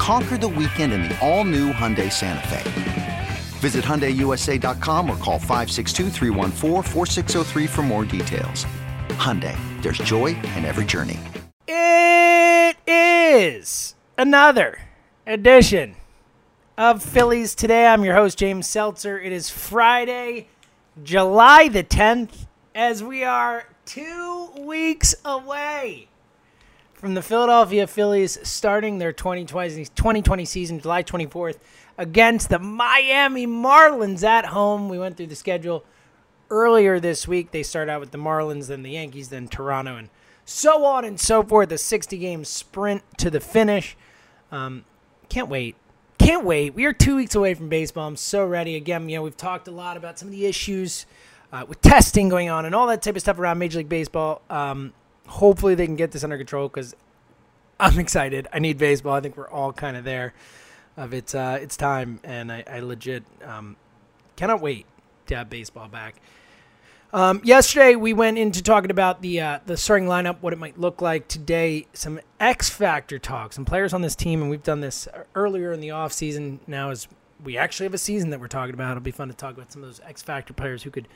Conquer the weekend in the all new Hyundai Santa Fe. Visit HyundaiUSA.com or call 562 for more details. Hyundai, there's joy in every journey. It is another edition of Phillies Today. I'm your host, James Seltzer. It is Friday, July the 10th, as we are two weeks away from the Philadelphia Phillies starting their 2020, 2020 season, July 24th, against the Miami Marlins at home. We went through the schedule earlier this week. They start out with the Marlins, then the Yankees, then Toronto, and so on and so forth. A 60 game sprint to the finish. Um, can't wait. Can't wait. We are two weeks away from baseball. I'm so ready. Again, you know, we've talked a lot about some of the issues uh, with testing going on and all that type of stuff around Major League Baseball. Um, hopefully, they can get this under control because I'm excited. I need baseball. I think we're all kind of there. Of it's uh, it's time, and I, I legit um, cannot wait to have baseball back. Um, yesterday we went into talking about the uh, the starting lineup, what it might look like. Today, some X factor talk, some players on this team, and we've done this earlier in the off season. Now, as we actually have a season that we're talking about, it'll be fun to talk about some of those X factor players who could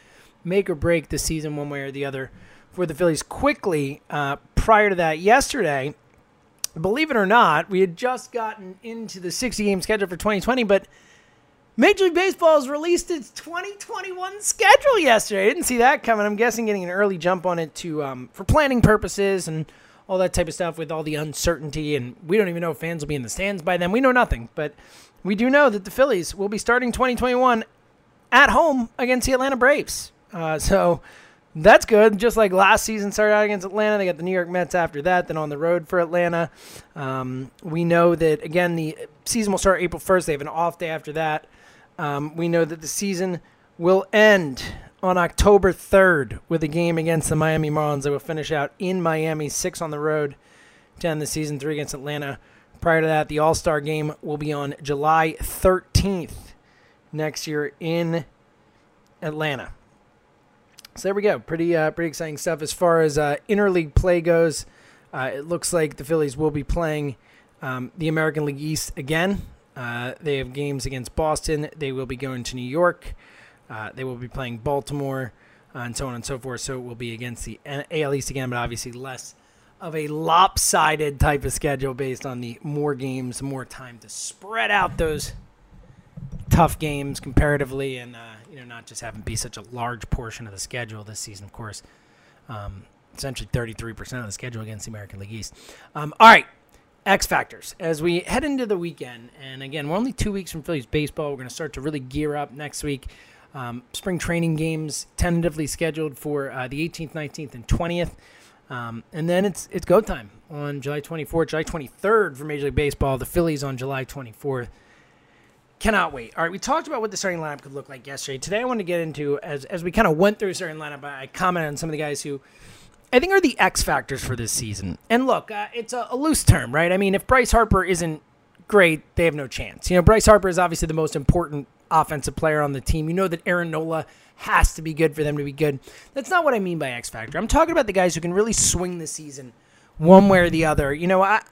make or break the season one way or the other for the Phillies. Quickly, uh, prior to that, yesterday, believe it or not, we had just gotten into the 60 game schedule for 2020, but Major League Baseball has released its 2021 schedule yesterday. I didn't see that coming. I'm guessing getting an early jump on it to um, for planning purposes and all that type of stuff with all the uncertainty. And we don't even know if fans will be in the stands by then. We know nothing, but we do know that the Phillies will be starting 2021 at home against the Atlanta Braves. Uh, so that's good. Just like last season started out against Atlanta, they got the New York Mets after that, then on the road for Atlanta. Um, we know that again the season will start April 1st. They have an off day after that. Um, we know that the season will end on October 3rd with a game against the Miami Marlins. They will finish out in Miami, six on the road to end the season, three against Atlanta. Prior to that, the All Star game will be on July 13th next year in Atlanta. So there we go. Pretty uh, pretty exciting stuff as far as uh, interleague play goes. Uh, it looks like the Phillies will be playing um, the American League East again uh, they have games against Boston. They will be going to New York. Uh, they will be playing Baltimore, uh, and so on and so forth. So it will be against the AL East again, but obviously less of a lopsided type of schedule based on the more games, more time to spread out those tough games comparatively, and uh, you know not just having to be such a large portion of the schedule this season. Of course, um, essentially 33% of the schedule against the American League East. Um, all right, X factors as we head into the weekend. And again, we're only two weeks from Phillies baseball. We're going to start to really gear up next week. Um, spring training games tentatively scheduled for uh, the 18th, 19th, and 20th. Um, and then it's it's go time on July 24th, July 23rd for Major League Baseball. The Phillies on July 24th. Cannot wait. All right, we talked about what the starting lineup could look like yesterday. Today, I want to get into as as we kind of went through starting lineup. I commented on some of the guys who I think are the X factors for this season. And look, uh, it's a, a, loose term, right? I mean, if Bryce Harper isn't great, they have no chance. You know, Bryce Harper is obviously the most important offensive player on the team. You know that Aaron Nola has to be good for them to be good. That's not what I mean by X factor. I'm talking about the guys who can really swing the season one way or the other. You know, I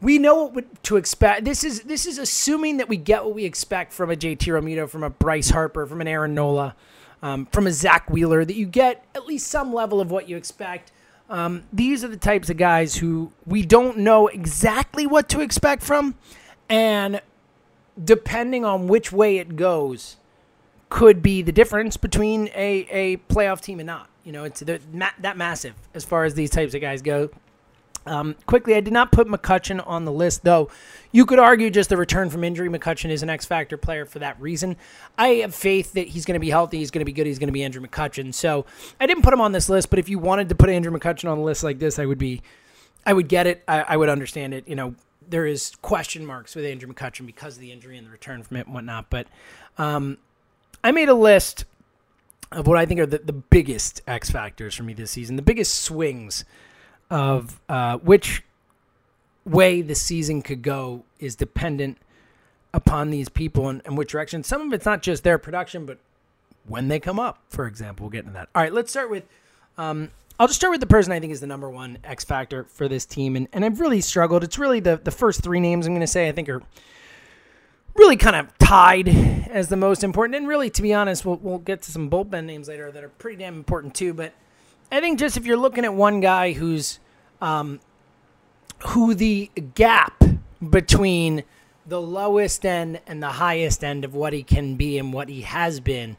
we know what to expect. This is this is assuming that we get what we expect from a JT Realmuto, from a Bryce Harper, from an Aaron Nola um, from a Zack Wheeler that you get at least some level of what you expect. Um, these are the types of guys who we don't know exactly what to expect from, and depending on which way it goes, could be the difference between a, a playoff team and not. You know, it's that massive as far as these types of guys go. Um, quickly, I did not put McCutchen on the list, though. You could argue just the return from injury. McCutchen is an X factor player for that reason. I have faith that he's going to be healthy, he's going to be good, he's going to be Andrew McCutchen. So I didn't put him on this list, but if you wanted to put Andrew McCutchen on a list like this, I would be, I would get it. I, I would understand it. You know, there is question marks with Andrew McCutchen because of the injury and the return from it and whatnot. But um, I made a list of what I think are the, the biggest X factors for me this season, the biggest swings of uh, which way the season could go is dependent upon these people and, and which direction. Some of it's not just their production, but when they come up, for example. We'll get into that. All right, let's start with. Um, I'll just start with the person I think is the number one X factor for this team, and, and I've really struggled. It's really the the first three names I'm going to say I think are really kind of tied as the most important. And really, to be honest, we'll, we'll get to some bullpen names later that are pretty damn important too. But I think just if you're looking at one guy who's um, who the gap between the lowest end and the highest end of what he can be and what he has been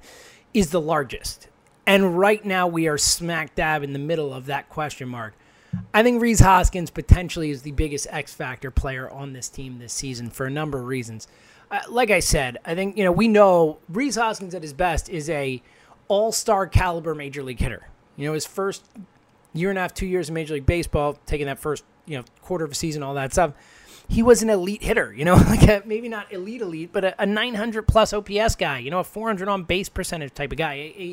is the largest. And right now we are smack dab in the middle of that question mark. I think Rhys Hoskins potentially is the biggest X factor player on this team this season for a number of reasons. Uh, like I said, I think you know we know Rhys Hoskins at his best is a all-star caliber major league hitter. You know, his first year and a half, two years in Major League Baseball, taking that first you know quarter of a season, all that stuff. He was an elite hitter, you know, like a, maybe not elite elite, but a, a 900 plus OPS guy, you know, a 400 on base percentage type of guy. A, a,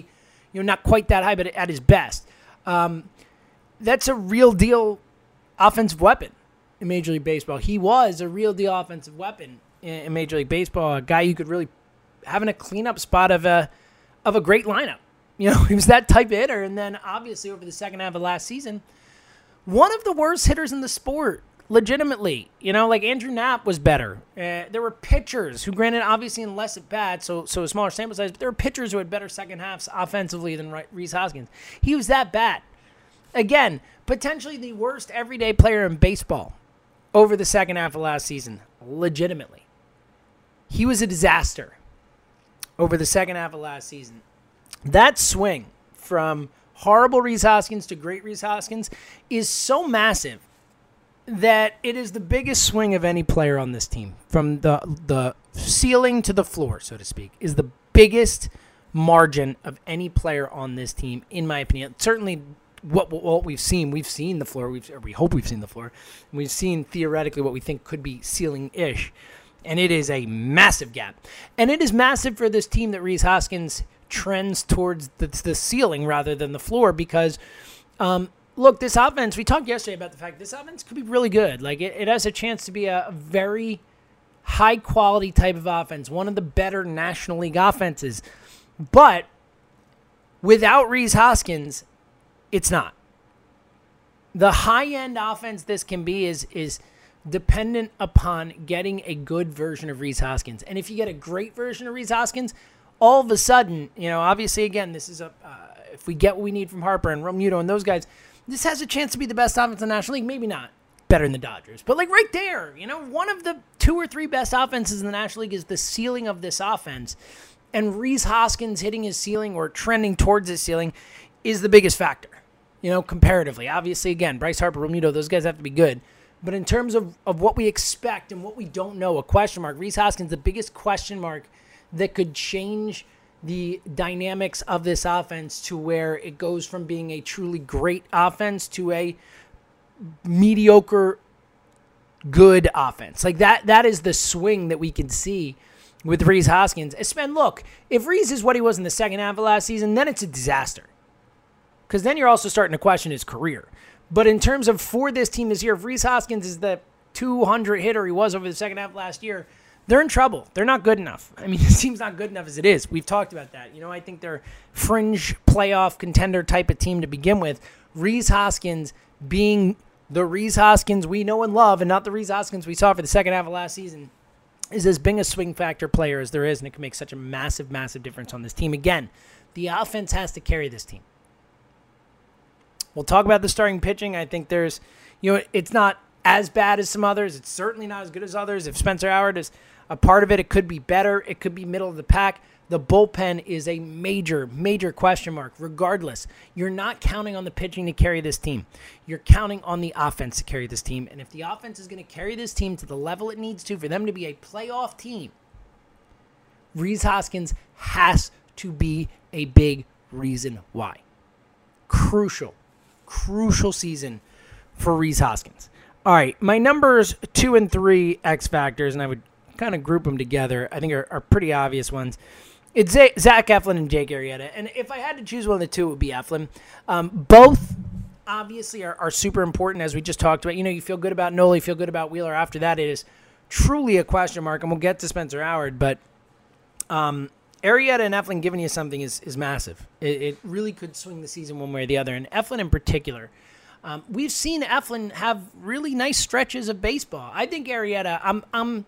you know, not quite that high, but at his best. Um, that's a real deal offensive weapon in Major League Baseball. He was a real deal offensive weapon in, in Major League Baseball. A guy you could really having a cleanup spot of a of a great lineup. You know, he was that type of hitter. And then obviously over the second half of last season, one of the worst hitters in the sport, legitimately. You know, like Andrew Knapp was better. Uh, there were pitchers who, granted, obviously in less at bat, so so a smaller sample size, but there were pitchers who had better second halves offensively than Rhys Hoskins. He was that bad. Again, potentially the worst everyday player in baseball over the second half of last season, legitimately. He was a disaster over the second half of last season that swing from horrible Rhys Hoskins to great Rhys Hoskins is so massive that it is the biggest swing of any player on this team from the the ceiling to the floor, so to speak, is the biggest margin of any player on this team, in my opinion. Certainly, what what we've seen, we've seen the floor. We've we hope we've seen the floor. We've seen theoretically what we think could be ceiling ish, and it is a massive gap, and it is massive for this team that Rhys Hoskins trends towards the, the ceiling rather than the floor because um, look this offense we talked yesterday about the fact this offense could be really good. Like it, it has a chance to be a, a very high quality type of offense one of the better national league offenses. But without Rhys Hoskins it's not. The high end offense this can be is is dependent upon getting a good version of Rhys Hoskins. And if you get a great version of Rhys Hoskins all of a sudden, you know, obviously, again, this is a uh, if we get what we need from Harper and Realmuto and those guys, this has a chance to be the best offense in the National League. Maybe not better than the Dodgers, but like right there, you know, one of the two or three best offenses in the National League is the ceiling of this offense. And Rhys Hoskins hitting his ceiling or trending towards his ceiling is the biggest factor, you know, comparatively. Obviously, again, Bryce Harper, Realmuto, those guys have to be good. But in terms of, of what we expect and what we don't know, a question mark, Rhys Hoskins, the biggest question mark that could change the dynamics of this offense to where it goes from being a truly great offense to a mediocre good offense. Like that that is the swing that we can see with Rhys Hoskins. And look, if Rhys is what he was in the second half of last season, then it's a disaster. Because then you're also starting to question his career. But in terms of for this team this year, if Rhys Hoskins is the 200 hitter he was over the second half last year, they're in trouble. They're not good enough. I mean, this team's not good enough as it is. We've talked about that. You know, I think they're fringe playoff contender type of team to begin with. Rhys Hoskins being the Rhys Hoskins we know and love, and not the Rhys Hoskins we saw for the second half of last season, is as big a swing factor player as there is, and it can make such a massive, massive difference on this team. Again, the offense has to carry this team. We'll talk about the starting pitching. I think there's, you know, it's not as bad as some others. It's certainly not as good as others. If Spencer Howard is a part of it. It could be better. It could be middle of the pack. The bullpen is a major, major question mark. Regardless, you're not counting on the pitching to carry this team. You're counting on the offense to carry this team. And if the offense is going to carry this team to the level it needs to for them to be a playoff team, Rhys Hoskins has to be a big reason why. Crucial, crucial season for Rhys Hoskins. All right, my numbers two and three X factors, and I would kind of group them together. I think are, are pretty obvious ones. It's Zach Eflin and Jake Arrieta. And if I had to choose one of the two, it would be Eflin. Um, both obviously are, are, super important, as we just talked about. You know, you feel good about you feel good about Wheeler. After that, it is truly a question mark. And we'll get to Spencer Howard. But um, Arrieta and Eflin giving you something is, is massive. It, it, really could swing the season one way or the other. And Eflin in particular. Um, we've seen Eflin have really nice stretches of baseball. I think Arrieta, I'm, I'm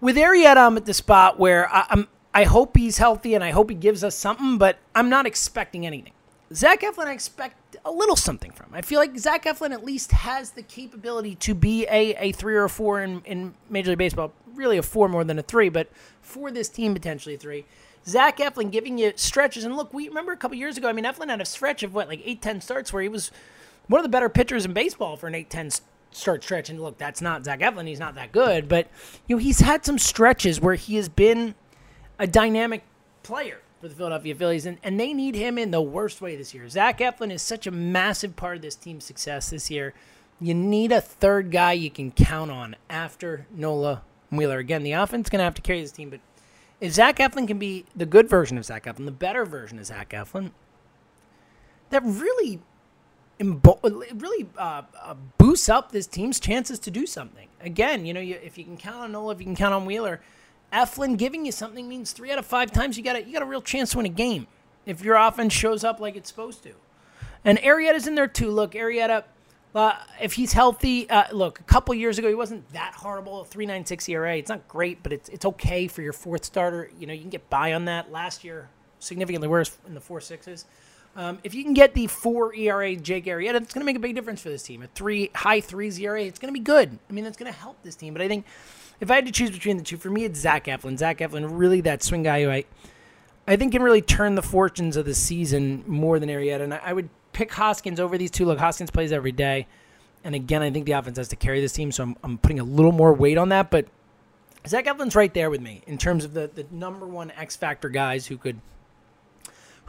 with Arrieta, I'm at the spot where I, I'm I hope he's healthy and I hope he gives us something, but I'm not expecting anything. Zach Eflin, I expect a little something from. I feel like Zach Eflin at least has the capability to be a, a three or a four in, in Major League Baseball. Really a four more than a three, but for this team, potentially a three. Zach Eflin giving you stretches. And look, we remember a couple years ago, I mean, Eflin had a stretch of what, like 8 10 starts where he was one of the better pitchers in baseball for an 8 10 start stretching. Look, that's not Zach Eflin. He's not that good, but you know, he's had some stretches where he has been a dynamic player for the Philadelphia Phillies, and, and they need him in the worst way this year. Zach Eflin is such a massive part of this team's success this year. You need a third guy you can count on after Nola Wheeler. Again, the offense going to have to carry this team, but if Zach Eflin can be the good version of Zach Eflin, the better version of Zach Eflin, that really really uh, uh, boosts up this team's chances to do something. Again, you know, you, if you can count on Nola, if you can count on Wheeler – Eflin giving you something means three out of five times you got a, you got a real chance to win a game if your offense shows up like it's supposed to. And Arrieta's in there too. Look, Arrieta, uh, if he's healthy, uh, look, a couple years ago he wasn't that horrible. Three nine six ERA. It's not great, but it's it's okay for your fourth starter. You know you can get by on that. Last year, significantly worse in the four sixes. Um, if you can get the four ERA Jake Arrieta, it's going to make a big difference for this team. A three high threes ERA, it's going to be good. I mean, that's going to help this team. But I think if I had to choose between the two, for me, it's Zach Eflin. Zach Eflin, really that swing guy who I, I think can really turn the fortunes of the season more than Arrieta. And I, I would pick Hoskins over these two. Look, Hoskins plays every day. And again, I think the offense has to carry this team, so I'm, I'm putting a little more weight on that. But Zach Eflin's right there with me in terms of the, the number one X factor guys who could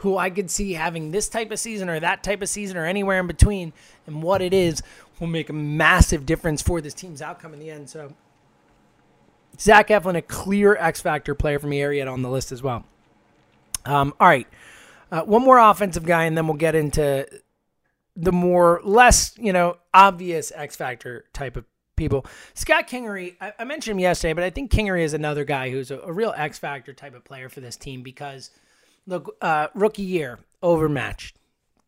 who I could see having this type of season or that type of season or anywhere in between, and what it is will make a massive difference for this team's outcome in the end. So Zach Eflin, a clear X Factor player from the area on the list as well. Um, all right. Uh, one more offensive guy, and then we'll get into the more less, you know, obvious X Factor type of people. Scott Kingery, I, I mentioned him yesterday, but I think Kingery is another guy who's a, a real X Factor type of player for this team because, look, uh, rookie year, overmatched.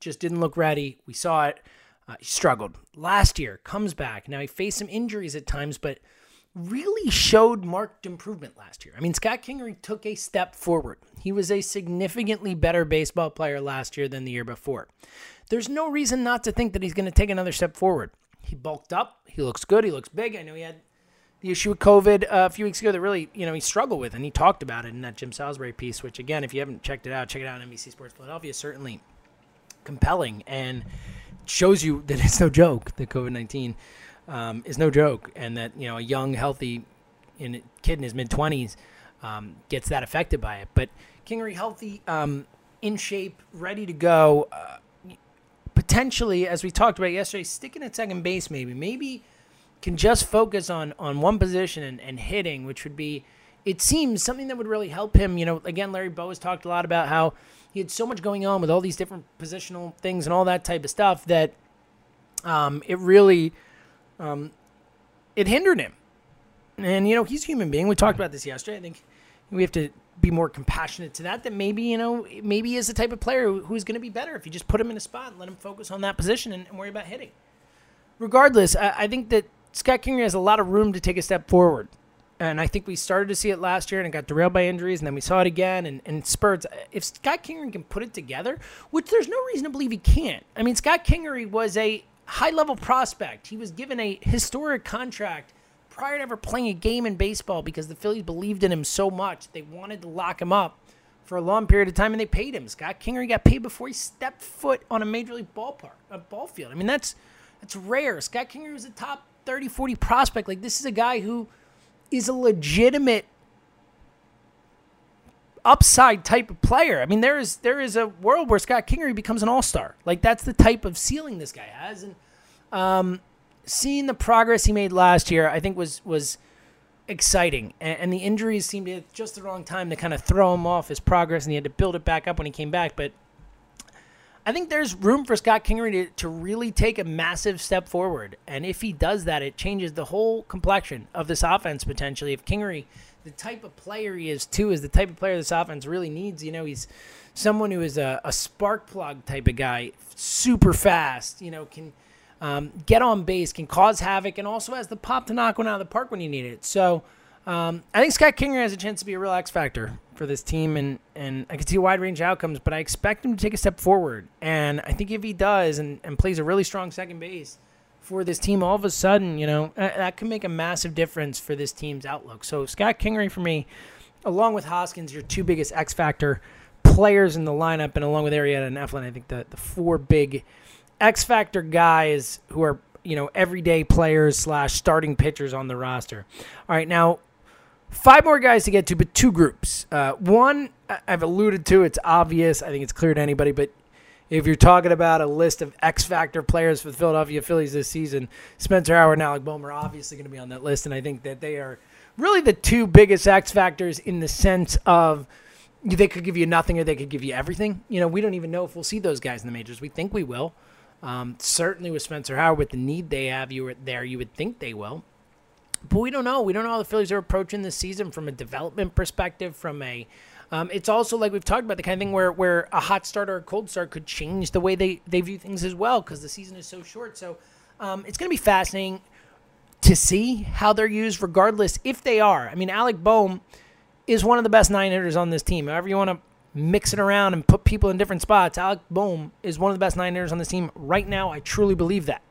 Just didn't look ready. We saw it. Uh, he struggled. Last year, comes back. Now, he faced some injuries at times, but – really showed marked improvement last year. I mean, Scott Kingery took a step forward. He was a significantly better baseball player last year than the year before. There's no reason not to think that he's going to take another step forward. He bulked up. He looks good. He looks big. I know he had the issue with COVID uh, a few weeks ago that really, you know, he struggled with, and he talked about it in that Jim Salisbury piece. Which, again, if you haven't checked it out, check it out on NBC Sports Philadelphia. Certainly compelling and shows you that it's no joke. That COVID nineteen um, is no joke, and that you know a young, healthy in, kid in his mid twenties um, gets that affected by it. But Kingery healthy, um, in shape, ready to go. Uh, potentially, as we talked about yesterday, sticking at second base, maybe, maybe can just focus on on one position and, and hitting, which would be, it seems, something that would really help him. You know, again, Larry Bowa has talked a lot about how he had so much going on with all these different positional things and all that type of stuff that um, it really um, it hindered him. And, you know, he's a human being. We talked about this yesterday. I think we have to be more compassionate to that. That maybe, you know, maybe he is the type of player who's going to be better if you just put him in a spot and let him focus on that position and, and worry about hitting. Regardless, I, I think that Scott Kingery has a lot of room to take a step forward. And I think we started to see it last year and it got derailed by injuries, and then we saw it again and, and spurts. If Scott Kingery can put it together, which there's no reason to believe he can't. I mean, Scott Kingery was a high level prospect. He was given a historic contract prior to ever playing a game in baseball because the Phillies believed in him so much. They wanted to lock him up for a long period of time and they paid him. Scott Kingery got paid before he stepped foot on a major league ballpark, a ball field. I mean, that's that's rare. Scott Kingery was a top 30, 40 prospect. Like this is a guy who is a legitimate upside type of player. I mean, there is there is a world where Scott Kingery becomes an all star. Like that's the type of ceiling this guy has. And um, seeing the progress he made last year, I think was was exciting. And, and the injuries seemed at just the wrong time to kind of throw him off his progress, and he had to build it back up when he came back. But I think there's room for Scott Kingery to, to really take a massive step forward. And if he does that, it changes the whole complexion of this offense potentially. If Kingery the type of player he is too is the type of player this offense really needs. You know, he's someone who is a, a spark plug type of guy, super fast. You know, can um, get on base, can cause havoc, and also has the pop to knock one out of the park when you need it. So. Um, I think Scott Kingery has a chance to be a real X factor for this team, and, and I can see wide range outcomes, but I expect him to take a step forward. And I think if he does and, and plays a really strong second base, for this team, all of a sudden, you know, that could make a massive difference for this team's outlook. So Scott Kingery for me, along with Hoskins, your two biggest X factor players in the lineup, and along with Arrieta and Eflin, I think the the four big X factor guys who are you know everyday players slash starting pitchers on the roster. All right, now five more guys to get to, but two groups. Uh, one I've alluded to; it's obvious. I think it's clear to anybody, but if you're talking about a list of X factor players for the Philadelphia Phillies this season, Spencer Howard and Alec Bohm are obviously going to be on that list, and I think that they are really the two biggest X factors in the sense of they could give you nothing or they could give you everything. You know, we don't even know if we'll see those guys in the majors. We think we will. Um, certainly with Spencer Howard, with the need they have you there, you would think they will. But we don't know. We don't know how the Phillies are approaching this season from a development perspective, from a um, it's also like we've talked about the kind of thing where where a hot start or a cold start could change the way they they view things as well because the season is so short. So um, it's going to be fascinating to see how they're used, regardless if they are. I mean, Alec Bohm is one of the best nine hitters on this team. However you want to mix it around and put people in different spots, Alec Bohm is one of the best nine hitters on this team right now. I truly believe that.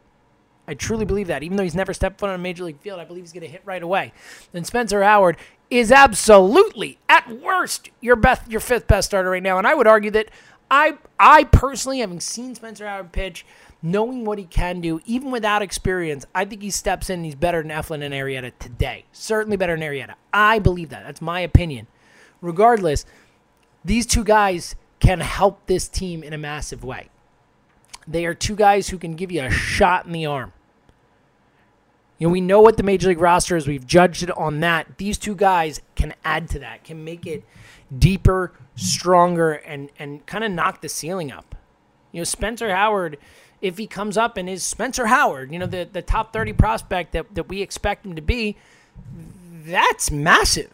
I truly believe that. Even though he's never stepped foot on a major league field, I believe he's going to hit right away. Then Spencer Howard is absolutely, at worst, your best, your fifth best starter right now. And I would argue that I, I personally, having seen Spencer Howard pitch, knowing what he can do, even without experience, I think he steps in. he's better than Eflin and Arrieta today. Certainly better than Arrieta. I believe that. That's my opinion. Regardless, these two guys can help this team in a massive way. They are two guys who can give you a shot in the arm. You know, we know what the major league roster is. We've judged it on that. These two guys can add to that, can make it deeper, stronger, and and kind of knock the ceiling up. You know, Spencer Howard, if he comes up and is Spencer Howard, you know, the, the top 30 prospect that, that we expect him to be, that's massive.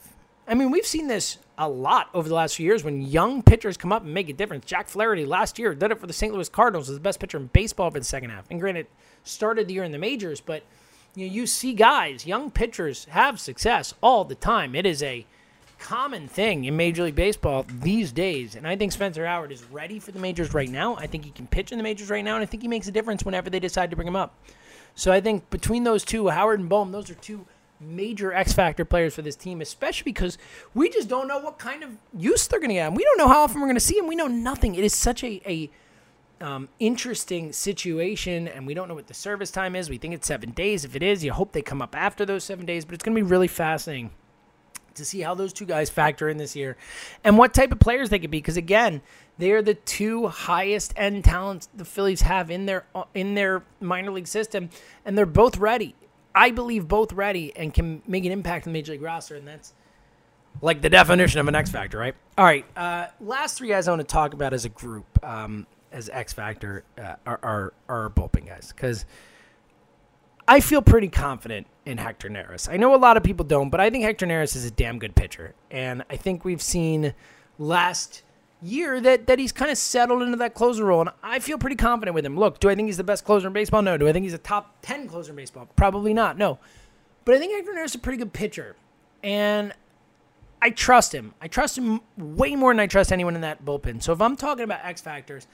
I mean, we've seen this a lot over the last few years when young pitchers come up and make a difference. Jack Flaherty last year did it for the St. Louis Cardinals, was the best pitcher in baseball for the second half. And granted, started the year in the majors, but you know, you see guys, young pitchers have success all the time. It is a common thing in Major League Baseball these days. And I think Spencer Howard is ready for the majors right now. I think he can pitch in the majors right now, and I think he makes a difference whenever they decide to bring him up. So I think between those two, Howard and Bohm, those are two major X factor players for this team, especially because we just don't know what kind of use they're going to get. We don't know how often we're going to see them. We know nothing. It is such a, a um, interesting situation, and we don't know what the service time is. We think it's seven days. If it is, you hope they come up after those seven days, but it's going to be really fascinating to see how those two guys factor in this year and what type of players they could be. Because again, they are the two highest end talents the Phillies have in their in their minor league system, and they're both ready. I believe both ready and can make an impact in the major league roster, and that's like the definition of an X factor, right? All right, uh, last three guys I want to talk about as a group, um, as X factor, uh, are, are are bullpen guys because I feel pretty confident in Hector Neris. I know a lot of people don't, but I think Hector Neris is a damn good pitcher, and I think we've seen last year that that he's kind of settled into that closer role, and I feel pretty confident with him. Look, do I think he's the best closer in baseball? No. Do I think he's a top ten closer in baseball? Probably not. No. But I think Neris is a pretty good pitcher, and I trust him. I trust him way more than I trust anyone in that bullpen. So if I'm talking about X factors,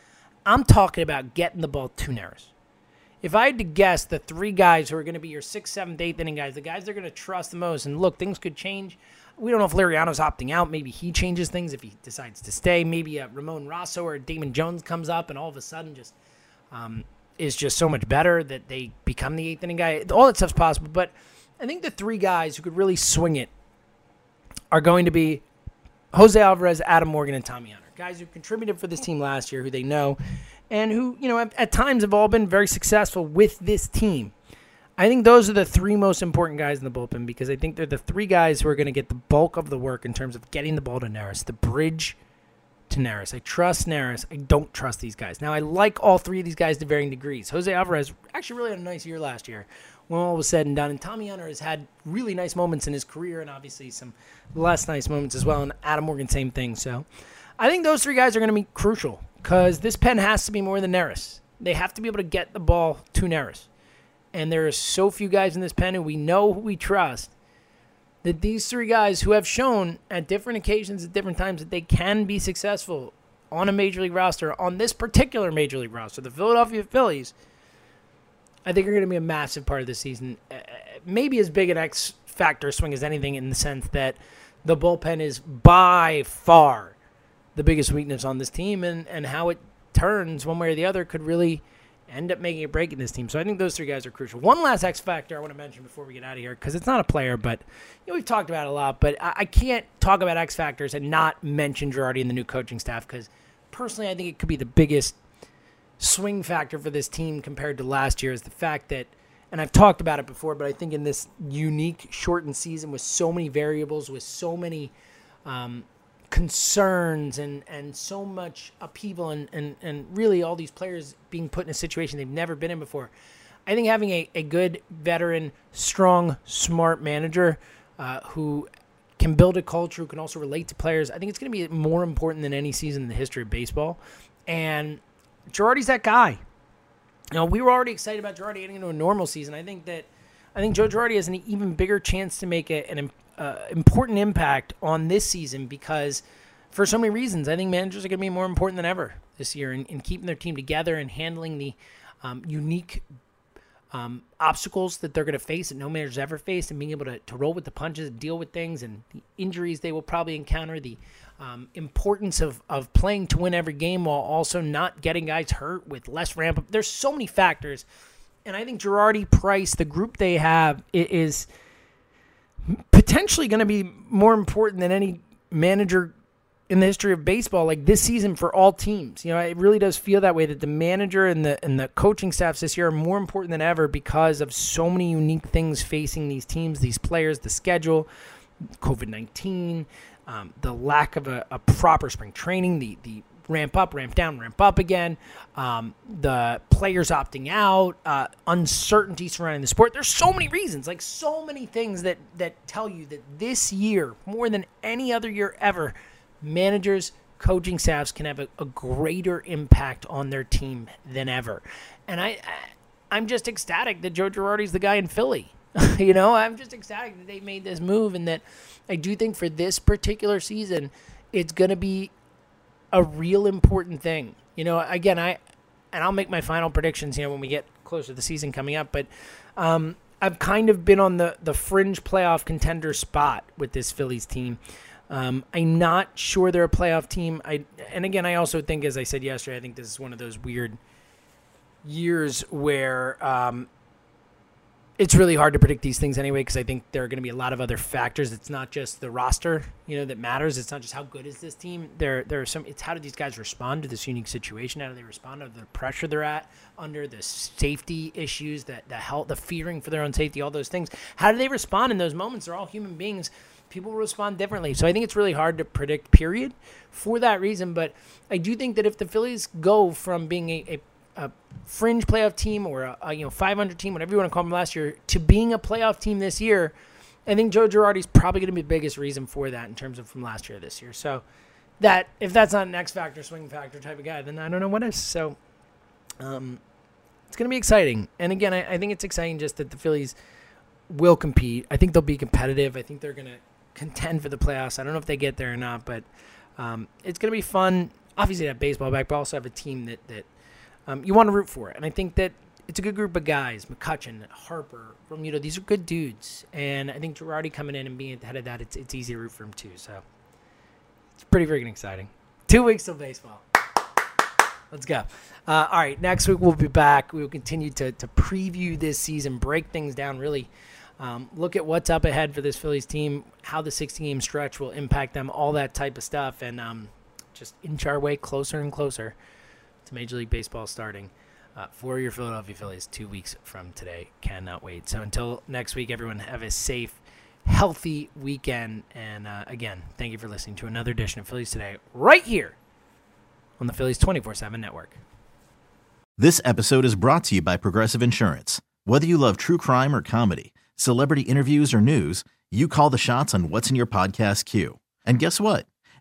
I'm talking about getting the ball to Neris. if I had to guess the three guys who are going to be your sixth, seventh, eighth inning guys, the guys they're going to trust the most, and look, things could change. We don't know if Liriano's opting out. Maybe he changes things if he decides to stay. Maybe a Ramon Rosso or Damon Jones comes up and all of a sudden just um, is just so much better that they become the eighth inning guy. All that stuff's possible. But I think the three guys who could really swing it are going to be Jose Alvarez, Adam Morgan, and Tommy Hunter. Guys who contributed for this team last year, who they know, and who, you know, at times have all been very successful with this team. I think those are the three most important guys in the bullpen because I think they're the three guys who are going to get the bulk of the work in terms of getting the ball to Neris, the bridge to Neris. I trust Neris. I don't trust these guys. Now, I like all three of these guys to varying degrees. Jose Alvarez actually really had a nice year last year when all was said and done. And Tommy Hunter has had really nice moments in his career and obviously some less nice moments as well. And Adam Morgan, same thing. So I think those three guys are going to be crucial because this pen has to be more than Neris. They have to be able to get the ball to Neris. And there are so few guys in this pen who we know who we trust that these three guys who have shown at different occasions at different times that they can be successful on a major league roster, on this particular major league roster, the Philadelphia Phillies – I think are going to be a massive part of the season. Uh, maybe as big an X factor swing as anything in the sense that the bullpen is by far the biggest weakness on this team, and, and how it turns one way or the other could really end up making a break in this team. So I think those three guys are crucial. One last X factor I want to mention before we get out of here because it's not a player, but you know we've talked about it a lot. But I, I can't talk about X factors and not mention Girardi and the new coaching staff because personally I think it could be the biggest swing factor for this team compared to last year is the fact that, and I've talked about it before, but I think in this unique shortened season with so many variables, with so many um, concerns and, and so much upheaval, and, and, and really all these players being put in a situation they've never been in before, I think having a, a good veteran, strong, smart manager uh, who can build a culture, who can also relate to players, I think it's going to be more important than any season in the history of baseball. And Girardi's that guy. You know, we were already excited about Girardi getting into a normal season. I think that I think Joe Girardi has an even bigger chance to make an uh, important impact on this season because for so many reasons. I think managers are going to be more important than ever this year in, in keeping their team together and handling the um, unique um, obstacles that they're going to face that no manager's ever faced and being able to, to roll with the punches and deal with things and the injuries they will probably encounter, the um, importance of, of playing to win every game while also not getting guys hurt with less ramp up. There's so many factors. And I think Girardi, Price, the group they have is potentially going to be more important than any manager in the history of baseball like this season for all teams. You know, it really does feel that way that the manager and the and the coaching staffs this year are more important than ever because of so many unique things facing these teams, these players, the schedule, COVID-19, um, the lack of a, a, proper spring training, the the ramp up, ramp down, ramp up again, um, the players opting out, uh, uncertainty surrounding the sport. There's so many reasons, like so many things that that tell you that this year, more than any other year ever, managers, coaching staffs can have a, a greater impact on their team than ever. And I, I I'm just ecstatic that Joe Girardi's the guy in Philly. you know, I'm just ecstatic that they made this move and that I do think for this particular season, it's going to be a real important thing. You know, again, I and I'll make my final predictions. You know, when we get closer to the season coming up, but um, I've kind of been on the the fringe playoff contender spot with this Phillies team. Um, I'm not sure they're a playoff team. I and again, I also think, as I said yesterday, I think this is one of those weird years where um, it's really hard to predict these things anyway because I think there are going to be a lot of other factors. It's not just the roster, you know, that matters. It's not just how good is this team. There, there are some. It's how do these guys respond to this unique situation? How do they respond to the pressure they're at under, the safety issues, that the health, the fearing for their own safety, all those things. How do they respond in those moments? They're all human beings. People respond differently, so I think it's really hard to predict. Period, for that reason. But I do think that if the Phillies go from being a, a a fringe playoff team or a, a, you know 500 team, whatever you want to call them last year, to being a playoff team this year, I think Joe Girardi's probably going to be the biggest reason for that in terms of from last year to this year. So that if that's not an X factor, swing factor type of guy, then I don't know what is. So um, it's going to be exciting. And again, I, I think it's exciting just that the Phillies will compete. I think they'll be competitive. I think they're going to contend for the playoffs. I don't know if they get there or not, but um, it's going to be fun. Obviously, to have baseball back, but also have a team that that um, you want to root for it. And I think that it's a good group of guys. McCutchen, Harper, Realmuto, these are good dudes. And I think Girardi coming in and being at the head of that, it's, it's easy to root for him too. So it's pretty freaking exciting. Two weeks till baseball. Let's go. Uh, all right, next week we'll be back. We will continue to, to preview this season, break things down, really um, look at what's up ahead for this Phillies team, how the 16 game stretch will impact them, all that type of stuff, and um, just inch our way closer and closer to Major League Baseball starting uh, for your Philadelphia Phillies two weeks from today. Cannot wait. So until next week, everyone have a safe, healthy weekend. And uh, again, thank you for listening to another edition of Phillies Today right here on the Phillies 24 7 network. This episode is brought to you by Progressive Insurance. Whether you love true crime or comedy, celebrity interviews or news, you call the shots on what's in your podcast queue. And guess what?